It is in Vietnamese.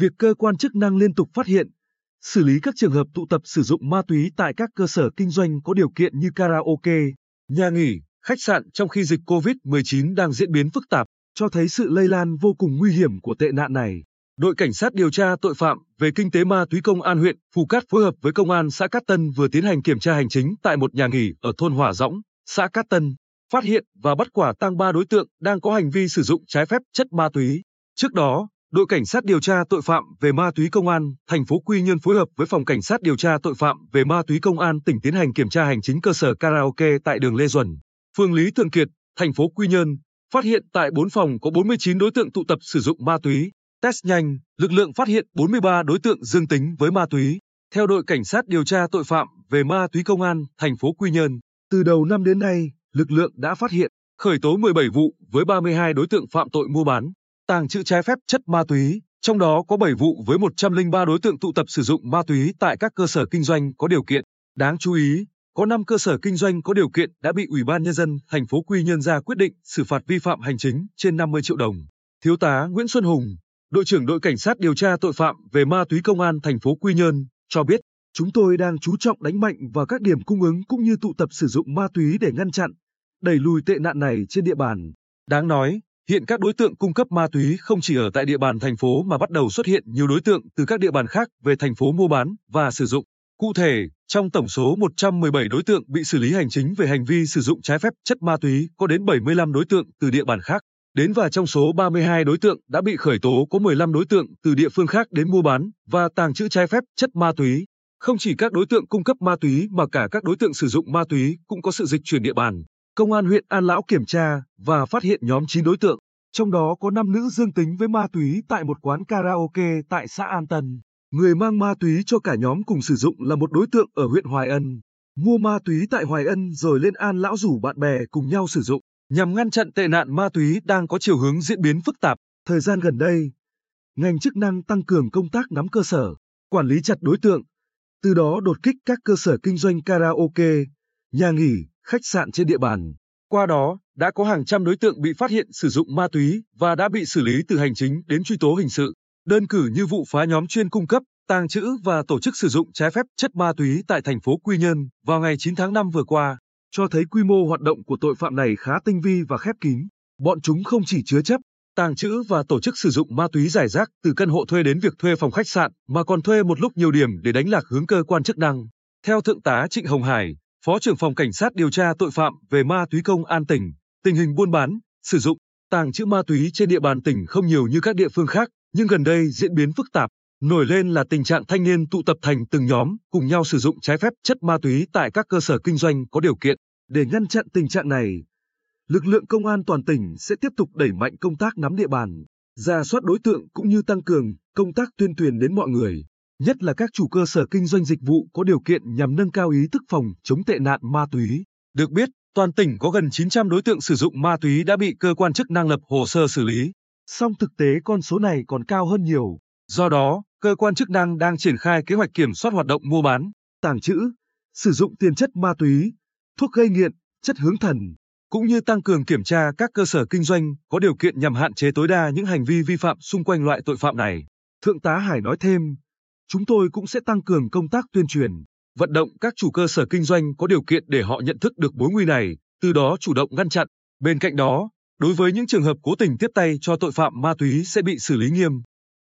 Việc cơ quan chức năng liên tục phát hiện, xử lý các trường hợp tụ tập sử dụng ma túy tại các cơ sở kinh doanh có điều kiện như karaoke, nhà nghỉ, khách sạn trong khi dịch COVID-19 đang diễn biến phức tạp, cho thấy sự lây lan vô cùng nguy hiểm của tệ nạn này. Đội Cảnh sát điều tra tội phạm về kinh tế ma túy công an huyện Phù Cát phối hợp với công an xã Cát Tân vừa tiến hành kiểm tra hành chính tại một nhà nghỉ ở thôn Hỏa Dõng, xã Cát Tân, phát hiện và bắt quả tang ba đối tượng đang có hành vi sử dụng trái phép chất ma túy. Trước đó, đội cảnh sát điều tra tội phạm về ma túy công an thành phố Quy Nhơn phối hợp với phòng cảnh sát điều tra tội phạm về ma túy công an tỉnh tiến hành kiểm tra hành chính cơ sở karaoke tại đường Lê Duẩn, phường Lý Thường Kiệt, thành phố Quy Nhơn, phát hiện tại 4 phòng có 49 đối tượng tụ tập sử dụng ma túy. Test nhanh, lực lượng phát hiện 43 đối tượng dương tính với ma túy. Theo đội cảnh sát điều tra tội phạm về ma túy công an thành phố Quy Nhơn, từ đầu năm đến nay, lực lượng đã phát hiện, khởi tố 17 vụ với 32 đối tượng phạm tội mua bán, tàng trữ trái phép chất ma túy, trong đó có 7 vụ với 103 đối tượng tụ tập sử dụng ma túy tại các cơ sở kinh doanh có điều kiện. Đáng chú ý, có 5 cơ sở kinh doanh có điều kiện đã bị Ủy ban nhân dân thành phố Quy Nhơn ra quyết định xử phạt vi phạm hành chính trên 50 triệu đồng. Thiếu tá Nguyễn Xuân Hùng, đội trưởng đội cảnh sát điều tra tội phạm về ma túy công an thành phố Quy Nhơn cho biết, chúng tôi đang chú trọng đánh mạnh vào các điểm cung ứng cũng như tụ tập sử dụng ma túy để ngăn chặn, đẩy lùi tệ nạn này trên địa bàn. Đáng nói, hiện các đối tượng cung cấp ma túy không chỉ ở tại địa bàn thành phố mà bắt đầu xuất hiện nhiều đối tượng từ các địa bàn khác về thành phố mua bán và sử dụng. Cụ thể, trong tổng số 117 đối tượng bị xử lý hành chính về hành vi sử dụng trái phép chất ma túy có đến 75 đối tượng từ địa bàn khác. Đến và trong số 32 đối tượng đã bị khởi tố có 15 đối tượng từ địa phương khác đến mua bán và tàng trữ trái phép chất ma túy. Không chỉ các đối tượng cung cấp ma túy mà cả các đối tượng sử dụng ma túy cũng có sự dịch chuyển địa bàn. Công an huyện An Lão kiểm tra và phát hiện nhóm 9 đối tượng, trong đó có 5 nữ dương tính với ma túy tại một quán karaoke tại xã An Tân. Người mang ma túy cho cả nhóm cùng sử dụng là một đối tượng ở huyện Hoài Ân. Mua ma túy tại Hoài Ân rồi lên An Lão rủ bạn bè cùng nhau sử dụng, nhằm ngăn chặn tệ nạn ma túy đang có chiều hướng diễn biến phức tạp. Thời gian gần đây, ngành chức năng tăng cường công tác nắm cơ sở, quản lý chặt đối tượng, từ đó đột kích các cơ sở kinh doanh karaoke, nhà nghỉ, khách sạn trên địa bàn. Qua đó, đã có hàng trăm đối tượng bị phát hiện sử dụng ma túy và đã bị xử lý từ hành chính đến truy tố hình sự. Đơn cử như vụ phá nhóm chuyên cung cấp, tàng trữ và tổ chức sử dụng trái phép chất ma túy tại thành phố Quy Nhơn vào ngày 9 tháng 5 vừa qua, cho thấy quy mô hoạt động của tội phạm này khá tinh vi và khép kín. Bọn chúng không chỉ chứa chấp, tàng trữ và tổ chức sử dụng ma túy giải rác từ căn hộ thuê đến việc thuê phòng khách sạn mà còn thuê một lúc nhiều điểm để đánh lạc hướng cơ quan chức năng. Theo Thượng tá Trịnh Hồng Hải, Phó trưởng phòng Cảnh sát điều tra tội phạm về ma túy công an tỉnh, tình hình buôn bán, sử dụng, tàng trữ ma túy trên địa bàn tỉnh không nhiều như các địa phương khác, nhưng gần đây diễn biến phức tạp. Nổi lên là tình trạng thanh niên tụ tập thành từng nhóm, cùng nhau sử dụng trái phép chất ma túy tại các cơ sở kinh doanh có điều kiện. Để ngăn chặn tình trạng này, lực lượng công an toàn tỉnh sẽ tiếp tục đẩy mạnh công tác nắm địa bàn, ra soát đối tượng cũng như tăng cường công tác tuyên truyền đến mọi người nhất là các chủ cơ sở kinh doanh dịch vụ có điều kiện nhằm nâng cao ý thức phòng chống tệ nạn ma túy. Được biết, toàn tỉnh có gần 900 đối tượng sử dụng ma túy đã bị cơ quan chức năng lập hồ sơ xử lý. Song thực tế con số này còn cao hơn nhiều. Do đó, cơ quan chức năng đang triển khai kế hoạch kiểm soát hoạt động mua bán, tàng trữ, sử dụng tiền chất ma túy, thuốc gây nghiện, chất hướng thần, cũng như tăng cường kiểm tra các cơ sở kinh doanh có điều kiện nhằm hạn chế tối đa những hành vi vi phạm xung quanh loại tội phạm này. Thượng tá Hải nói thêm, Chúng tôi cũng sẽ tăng cường công tác tuyên truyền, vận động các chủ cơ sở kinh doanh có điều kiện để họ nhận thức được mối nguy này, từ đó chủ động ngăn chặn. Bên cạnh đó, đối với những trường hợp cố tình tiếp tay cho tội phạm ma túy sẽ bị xử lý nghiêm.